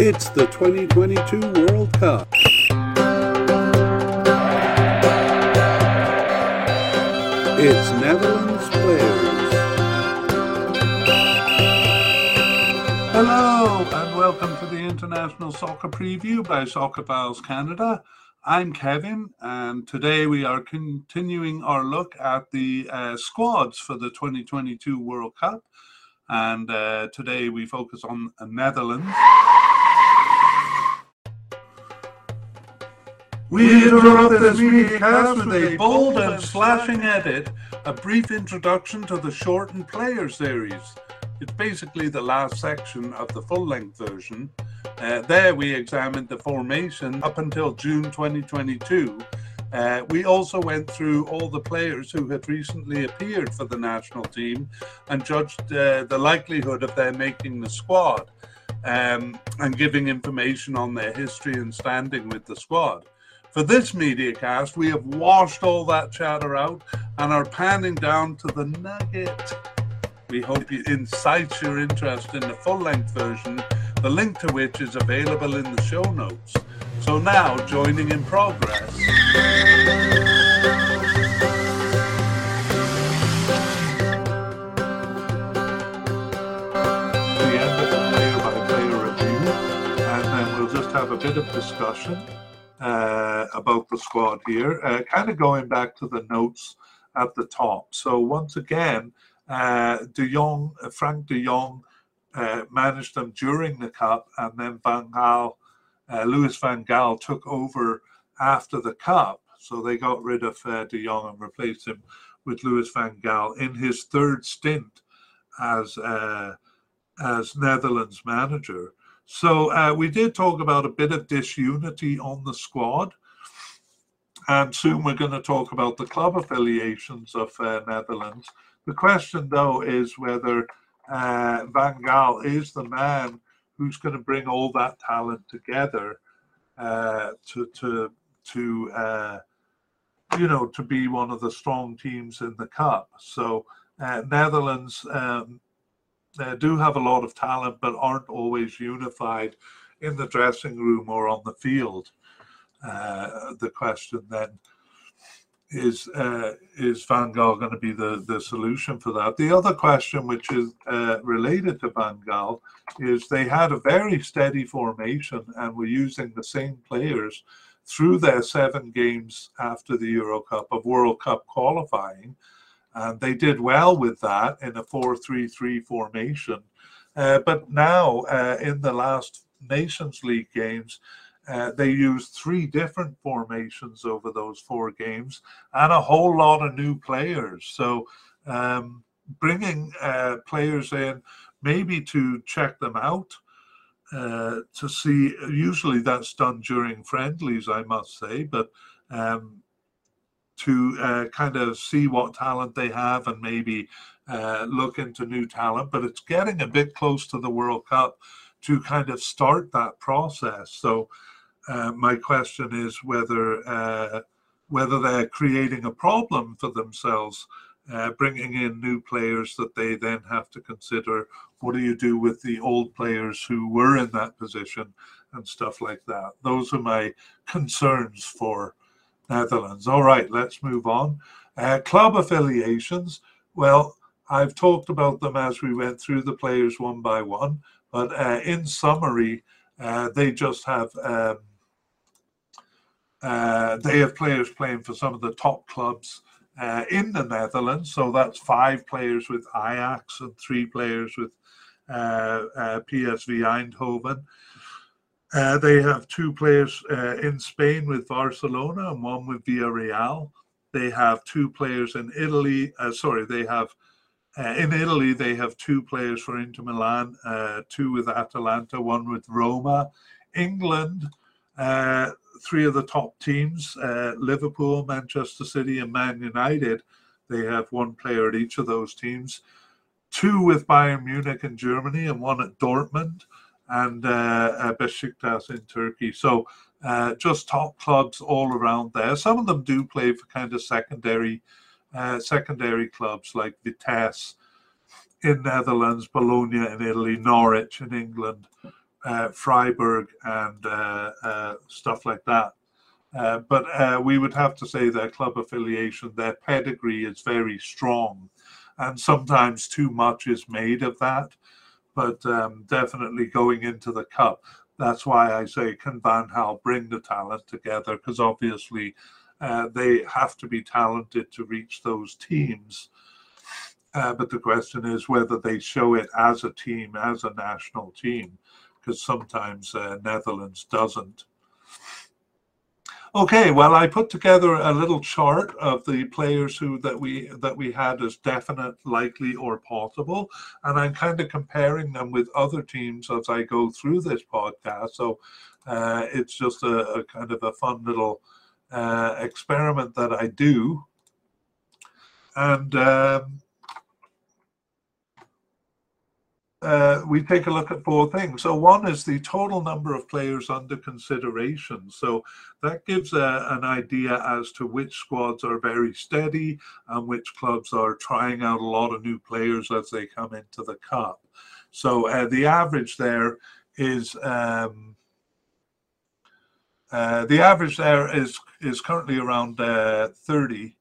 It's the 2022 World Cup. It's Netherlands players. Hello and welcome to the International Soccer Preview by Soccerphiles Canada. I'm Kevin, and today we are continuing our look at the uh, squads for the 2022 World Cup. And uh, today we focus on the Netherlands. We interrupt this cast with a bold and slashing edit, a brief introduction to the shortened player series. It's basically the last section of the full length version. Uh, there we examined the formation up until June 2022. Uh, we also went through all the players who had recently appeared for the national team and judged uh, the likelihood of their making the squad um, and giving information on their history and standing with the squad. For this media cast, we have washed all that chatter out and are panning down to the nugget. We hope it incites your interest in the full length version, the link to which is available in the show notes. So now, joining in progress. The end of the player by player review, and then we'll just have a bit of discussion about the squad here, uh, kind of going back to the notes at the top. So once again, uh, De Jong, uh, Frank De Jong, uh, managed them during the cup, and then Van Gaal, uh, Louis Van Gaal took over after the cup. So they got rid of uh, De Jong and replaced him with Louis Van Gaal in his third stint as uh, as Netherlands manager. So uh, we did talk about a bit of disunity on the squad. And soon we're going to talk about the club affiliations of uh, Netherlands. The question, though, is whether uh, Van Gaal is the man who's going to bring all that talent together uh, to to to uh, you know to be one of the strong teams in the cup. So uh, Netherlands um, uh, do have a lot of talent, but aren't always unified in the dressing room or on the field. Uh, the question then is uh, is Van Gaal going to be the, the solution for that? The other question, which is uh, related to Van Gaal, is they had a very steady formation and were using the same players through their seven games after the Euro Cup of World Cup qualifying. And they did well with that in a 4 3 3 formation. Uh, but now, uh, in the last Nations League games, uh, they used three different formations over those four games and a whole lot of new players. So, um, bringing uh, players in maybe to check them out, uh, to see, usually that's done during friendlies, I must say, but um, to uh, kind of see what talent they have and maybe uh, look into new talent. But it's getting a bit close to the World Cup to kind of start that process. So, uh, my question is whether uh, whether they're creating a problem for themselves, uh, bringing in new players that they then have to consider. What do you do with the old players who were in that position and stuff like that? Those are my concerns for Netherlands. All right, let's move on. Uh, club affiliations. Well, I've talked about them as we went through the players one by one, but uh, in summary, uh, they just have um, uh, they have players playing for some of the top clubs uh, in the Netherlands. So that's five players with Ajax and three players with uh, PSV Eindhoven. Uh, they have two players uh, in Spain with Barcelona and one with Villarreal. They have two players in Italy. sorry, they have in Italy they have two players for Inter Milan, two with Atalanta, one with Roma. England three of the top teams uh, Liverpool, Manchester City, and Man United. They have one player at each of those teams. Two with Bayern Munich in Germany, and one at Dortmund, and uh, uh, Besiktas in Turkey. So uh, just top clubs all around there. Some of them do play for kind of secondary, uh, secondary clubs like Vitesse in Netherlands, Bologna in Italy, Norwich in England, uh, Freiburg and uh, stuff like that. But uh, we would have to say their club affiliation, their pedigree is very strong, and sometimes too much is made of that. But um, definitely going into the cup, that's why I say can Van Hal bring the talent together because obviously uh, they have to be talented to reach those teams. Uh, but the question is whether they show it as a team, as a national team, because sometimes uh, Netherlands doesn't. Okay, well, I put together a little chart of the players who that we that we had as definite, likely, or possible, and I'm kind of comparing them with other teams as I go through this podcast. So uh, it's just a, a, kind of a fun little uh, experiment that I do, and um, uh, we take a look at four things. So one is the total number of players under consideration. So that gives a, an idea as to which squads are very steady and which clubs are trying out a lot of new players as they come into the cup. So uh, the average there is um, uh, the average there is is currently around uh, 30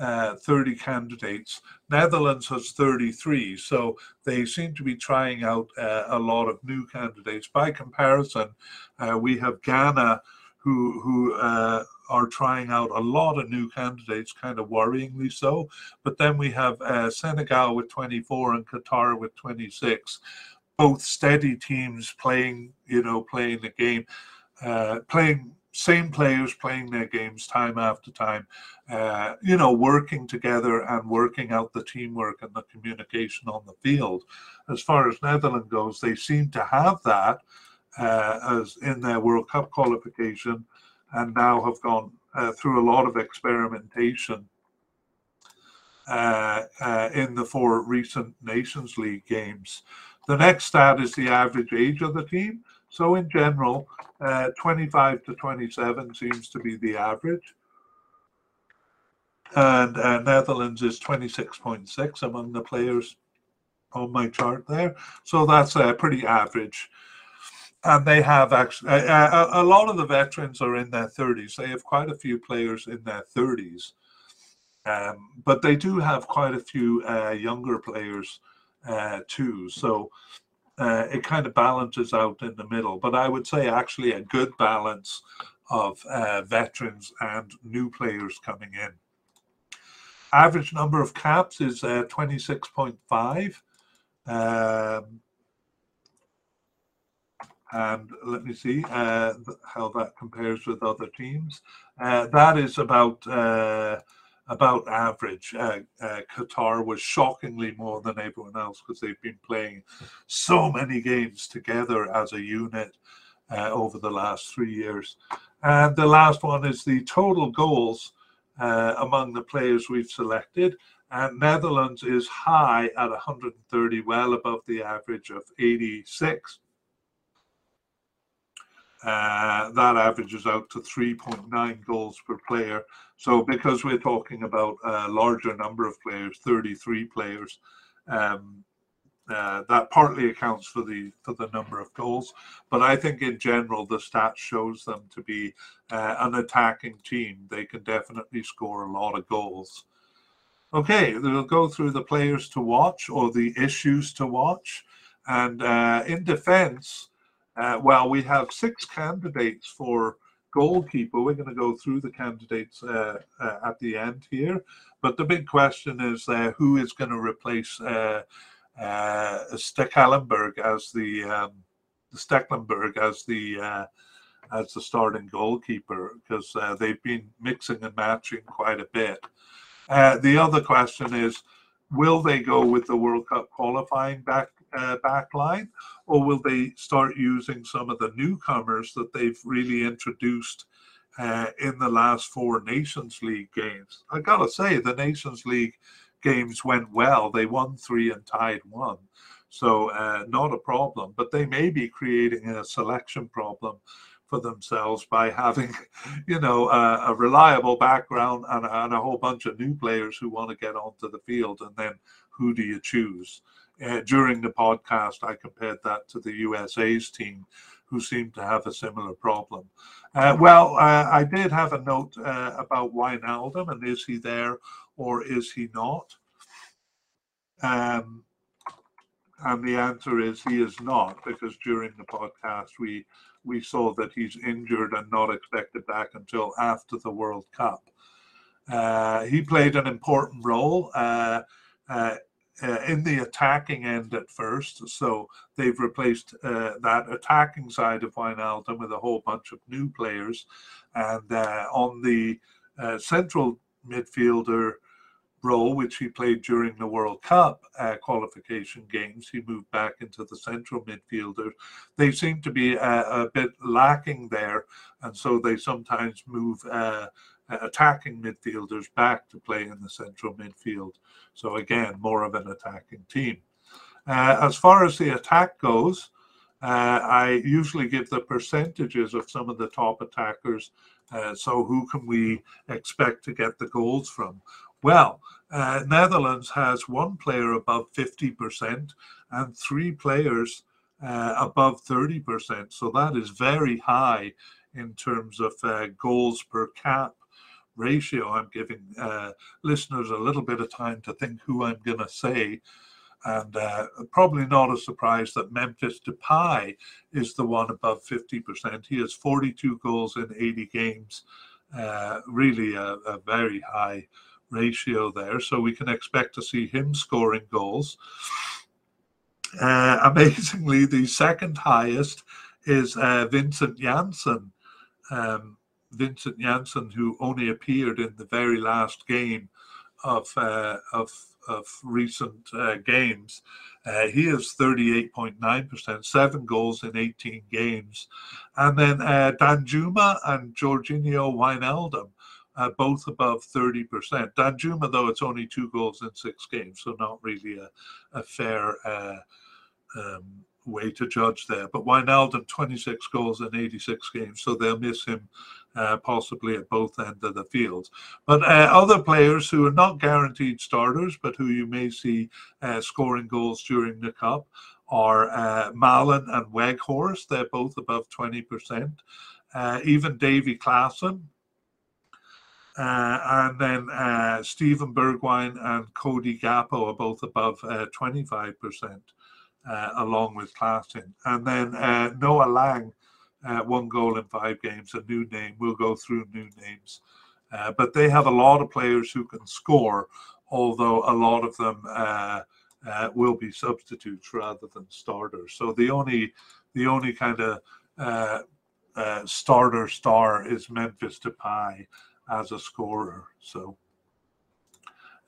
uh, 30 candidates. Netherlands has 33, so they seem to be trying out uh, a lot of new candidates. By comparison, uh, we have Ghana, who who uh, are trying out a lot of new candidates, kind of worryingly so. But then we have uh, Senegal with 24 and Qatar with 26, both steady teams playing, you know, playing the game, uh, playing same players playing their games time after time, uh, you know, working together and working out the teamwork and the communication on the field. As far as Netherlands goes, they seem to have that uh, as in their World Cup qualification, and now have gone uh, through a lot of experimentation. Uh, uh, in the four recent Nations League games. The next stat is the average age of the team. So in general, uh, 25 to 27 seems to be the average. And uh, Netherlands is 26.6 among the players on my chart there. So that's uh, pretty average. And they have actually, uh, a, a lot of the veterans are in their 30s. They have quite a few players in their 30s. Um, but they do have quite a few uh, younger players uh, too. So uh, it kind of balances out in the middle. But I would say actually a good balance of uh, veterans and new players coming in. Average number of caps is uh, 26.5. Um, and let me see uh, how that compares with other teams. Uh, that is about uh, about average. Uh, uh, Qatar was shockingly more than everyone else because they've been playing so many games together as a unit uh, over the last three years. And the last one is the total goals uh, among the players we've selected. And Netherlands is high at 130, well above the average of 86. Uh, that averages out to 3.9 goals per player. So, because we're talking about a larger number of players, 33 players, um, uh, that partly accounts for the for the number of goals. But I think in general, the stats shows them to be uh, an attacking team. They can definitely score a lot of goals. Okay, we'll go through the players to watch or the issues to watch. And uh, in defense, uh, well, we have six candidates for goalkeeper. We're going to go through the candidates uh, uh, at the end here. But the big question is uh, who is going to replace uh, uh, Stekelenburg as the um, Stekelenburg as the uh, as the starting goalkeeper because uh, they've been mixing and matching quite a bit. the other question is, will they go with the World Cup qualifying back uh, back line, or will they start using some of the newcomers that they've really introduced uh, in the last four Nations League games? I gotta say, the Nations League games went well. They won three and tied one, so uh, not a problem. But they may be creating a selection problem for themselves by having, you know, a reliable background and, and, a whole bunch of new players who want to get onto the field. And then who do you choose? Uh, during the podcast, I compared that to the USA's team, who seemed to have a similar problem. Uh, well, uh, I did have a note uh, about Wijnaldum and is he there or is he not? Um, and the answer is he is not, because during the podcast we we saw that he's injured and not expected back until after the World Cup. Uh, he played an important role uh, uh, uh in the attacking end at first, so they've replaced uh, that attacking side of Wijnaldum with a whole bunch of new players, and uh, on the central midfielder role, which he played during the World Cup uh, qualification games. He moved back into the central midfielder. They seem to be a, a bit lacking there, and so they sometimes move uh, attacking midfielders back to play in the central midfield. So, again, more of an attacking team. Uh, as far as the attack goes, uh, I usually give the percentages of some of the top attackers. Uh, so, who can we expect to get the goals from? Well, uh, Netherlands has one player above 50% and three players uh, above 30%. So that is very high in terms of uh, goals per cap ratio. I'm giving uh, listeners a little bit of time to think who I'm going to say. And uh, probably not a surprise that Memphis Depay is the one above 50%. He has 42 goals in 80 games. Uh, really a, a very high ratio there, so we can expect to see him scoring goals. Uh, amazingly, the second highest is uh, Vincent Janssen. Um, Vincent Janssen, who only appeared in the very last game of uh, of, of recent uh, games. Uh, he is 38.9%, seven goals in 18 games. And then uh, Danjuma and Georginio Wijnaldum uh, both above 30%. Danjuma, though, it's only two goals in six games, so not really a, a fair uh, um, way to judge there. But Wijnaldum, 26 goals in 86 games, so they'll miss him uh, possibly at both ends of the field. But uh, other players who are not guaranteed starters, but who you may see uh, scoring goals during the Cup, are uh, Malen and Weghorst. They're both above 20%. Uh, even Davy Klaassen, uh, and then Steven Bergwijn and Cody Gakpo are both above uh, 25%, uh, along with Klaassen. And then Noah Lang, uh, one goal in five games, a new name. We'll go through new names. Uh, but they have a lot of players who can score, although a lot of them uh, uh, will be substitutes rather than starters. So the only the only kind of starter star is Memphis Depay as a scorer. So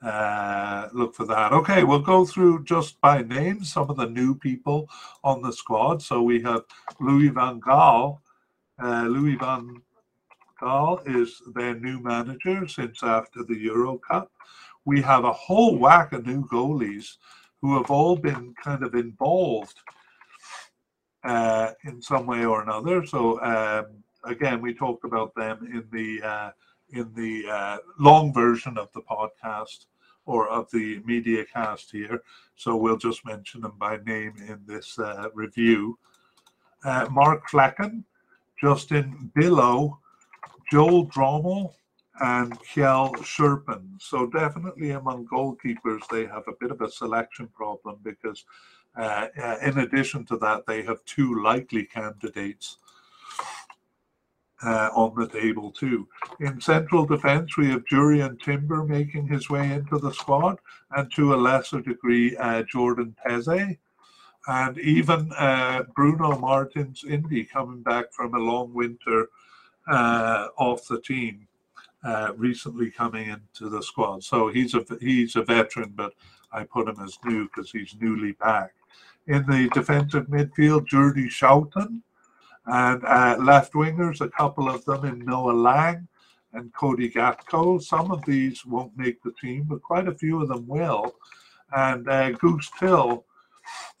uh, look for that. Okay, we'll go through just by name some of the new people on the squad. So we have Louis Van Gaal. Uh, Louis Van Gaal is their new manager since after the Euro Cup. We have a whole whack of new goalies who have all been kind of involved uh, in some way or another. So um, again, we talked about them in the uh, in the uh, long version of the podcast or of the media cast here. So we'll just mention them by name in this uh, review. Uh, Mark Flekken, Justin Bijlow, Joel Drommel, and Kjell Scherpen. So definitely among goalkeepers, they have a bit of a selection problem because uh, uh, in addition to that, they have two likely candidates uh, on the table too. In central defence, we have Jurrien Timber making his way into the squad, and to a lesser degree, uh, Jordan Teze, and even uh, Bruno Martins Indi coming back from a long winter uh, off the team, uh, recently coming into the squad. So he's a he's a veteran, but I put him as new because he's newly back. In the defensive midfield, Jordy Schouten and uh, left wingers, a couple of them in Noah Lang and Cody Gakpo. Some of these won't make the team, but quite a few of them will. And uh, Guus Til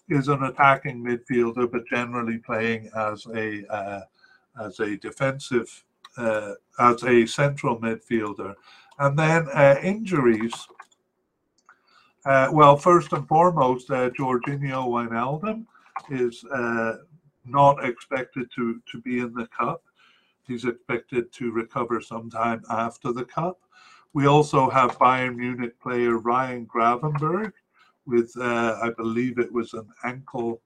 is an attacking midfielder, but generally playing as a uh, as a defensive, uh, as a central midfielder. And then uh, injuries. Uh, well, first and foremost, uh, Georginio Wijnaldum is not expected to, to be in the cup. He's expected to recover sometime after the cup. We also have Bayern Munich player Ryan Gravenberch with, uh, I believe it was an ankle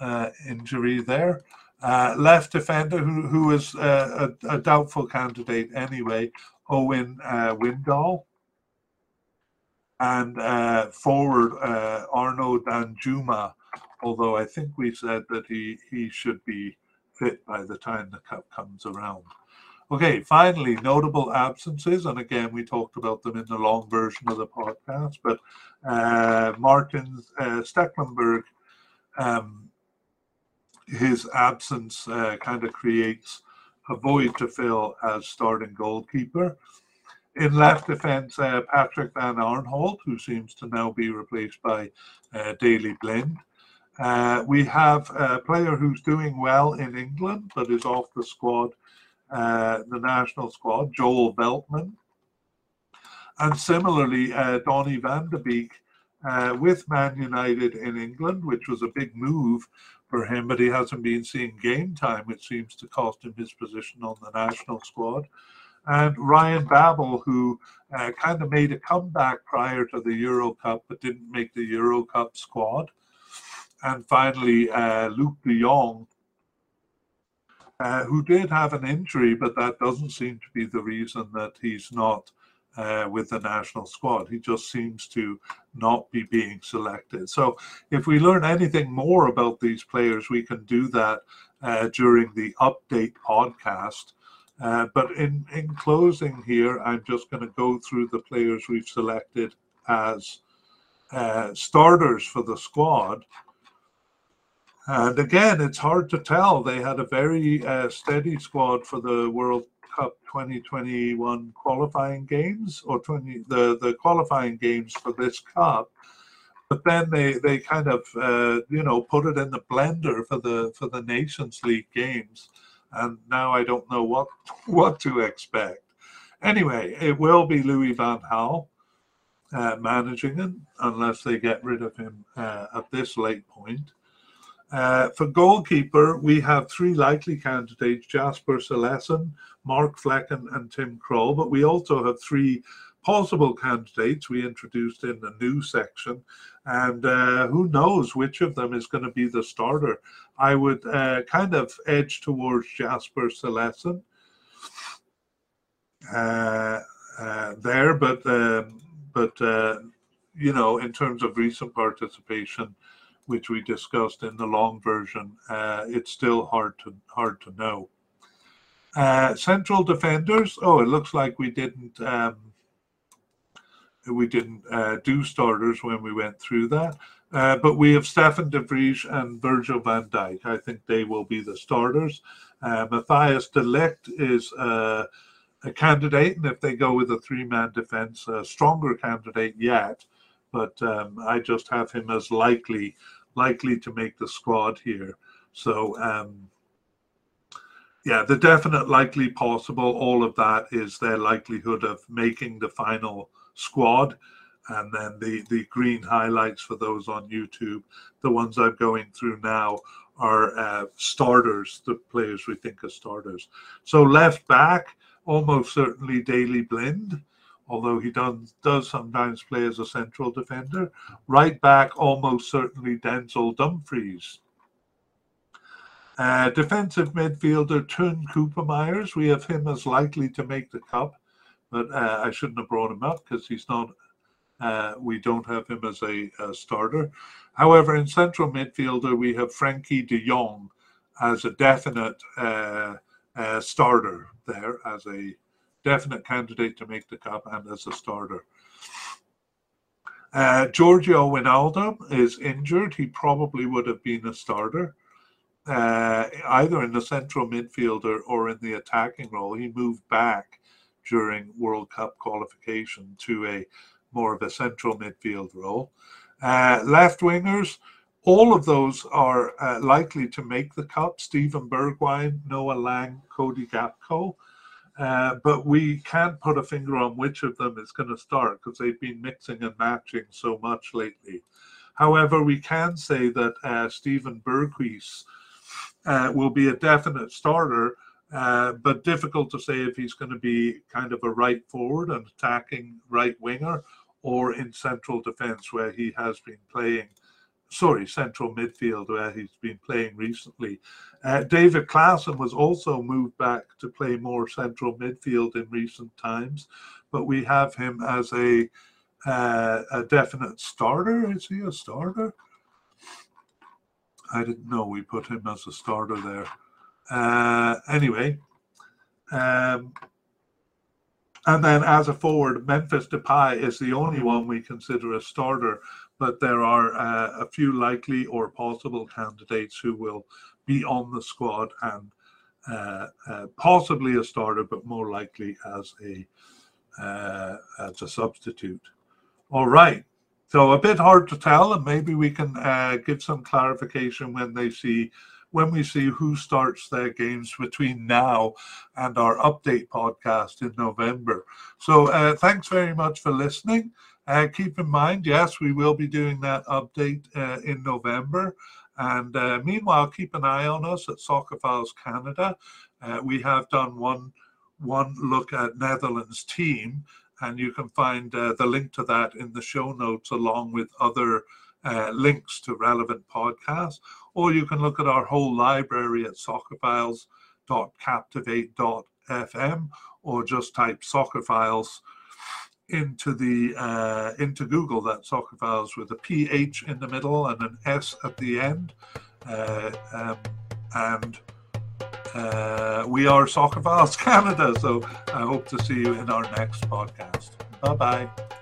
uh, injury there. Uh, left defender who, who is uh, a, a, doubtful candidate anyway, Owen uh, Wijndal. And uh, forward uh, Arnaud Danjuma, although I think we said that he, he should be fit by the time the cup comes around. Okay, finally, notable absences, and again, we talked about them in the long version of the podcast, but uh, Martin uh, Stekelenburg um, his absence uh, kind of creates a void to fill as starting goalkeeper. In left defence, uh, Patrick Van Aanholt, who seems to now be replaced by uh, Daley Blind. Uh, we have a player who's doing well in England, but is off the squad, uh, the national squad, Joel Veltman. And similarly, uh, Donny van de Beek uh, with Man United in England, which was a big move for him, but he hasn't been seeing game time, which seems to cost him his position on the national squad. And Ryan Babel, who uh, kind of made a comeback prior to the Euro Cup, but didn't make the Euro Cup squad. And finally, uh, Luuk de Jong, uh, who did have an injury, but that doesn't seem to be the reason that he's not uh, with the national squad. He just seems to not be being selected. So, if we learn anything more about these players, we can do that uh, during the update podcast. Uh, but in, in closing here, I'm just going to go through the players we've selected as uh, starters for the squad. And again, it's hard to tell. They had a very uh, steady squad for the World Cup 2021 qualifying games or 20 the the qualifying games for this cup. But then they they kind of uh, you know put it in the blender for the for the nations league games. And now i don't know what what to expect. Anyway it will be louis van gaal uh, managing it unless they get rid of him uh, at this late point uh, for goalkeeper, we have three likely candidates Jasper Cillessen, Mark Flekken, and Tim Krul, but we also have three possible candidates we introduced in the new section. And uh, who knows which of them is going to be the starter? I would uh, kind of edge towards Jasper Cillessen uh, uh, there, but um, but uh, you know, in terms of recent participation, which we discussed in the long version, uh, it's still hard to hard to know. Uh, central defenders. Oh, it looks like we didn't um, we didn't uh, do starters when we went through that. Uh, but we have Stefan de Vrij and Virgil van Dijk. I think they will be the starters. Uh, Matthijs de Ligt is uh, a candidate, and if they go with a three-man defense, a stronger candidate yet. But um, I just have him as likely likely to make the squad here. So, um, yeah, the definite likely possible, all of that is their likelihood of making the final squad. And then the, the green highlights for those on YouTube, the ones I'm going through now, are uh, starters, the players we think are starters. So left back, almost certainly Daley Blind although he does, does sometimes play as a central defender. Right back, almost certainly Denzel Dumfries. Uh, defensive midfielder Teun Koopmeiners. we have him as likely to make the cup, but uh, I shouldn't have brought him up because he's not. Uh, we don't have him as a, a, starter. However, in central midfielder, we have Frenkie de Jong as a definite uh, uh, starter there as a definite candidate to make the cup and as a starter. Uh, Giorgio Wijnaldum is injured. He probably would have been a starter, uh, either in the central midfielder or in the attacking role. He moved back during World Cup qualification to a more of a central midfield role. Uh, left wingers, all of those are uh, likely to make the cup. Steven Bergwijn, Noah Lang, Cody Gakpo. Uh, but we can't put a finger on which of them is going to start because they've been mixing and matching so much lately. However, we can say that uh, Steven Berghuis uh, will be a definite starter, uh, but difficult to say if he's going to be kind of a right forward and attacking right winger or in central defence where he has been playing sorry, central midfield where he's been playing recently. Uh, David Klaassen was also moved back to play more central midfield in recent times, but we have him as a uh, a definite starter. Is he a starter? I didn't know we put him as a starter there. Uh, anyway, um, and then as a forward, Memphis Depay is the only one we consider a starter, but there are uh, a few likely or possible candidates who will be on the squad and uh, uh, possibly a starter, but more likely as a uh, as a substitute. All right. So a bit hard to tell, and maybe we can uh, give some clarification when they see when we see who starts their games between now and our update podcast in November. So uh, thanks very much for listening. Uh, keep in mind, yes, we will be doing that update uh, in November. And uh, meanwhile, keep an eye on us at Soccerphiles Canada. Uh, we have done one one look at Netherlands team, and you can find uh, the link to that in the show notes along with other uh, links to relevant podcasts. Or you can look at our whole library at soccerphiles.captivate.fm or just type soccerphiles into the uh, into Google that soccerphiles with a PH in the middle and an S at the end. Uh, um, and uh, we are Soccerphiles Canada. So I hope to see you in our next podcast. Bye bye.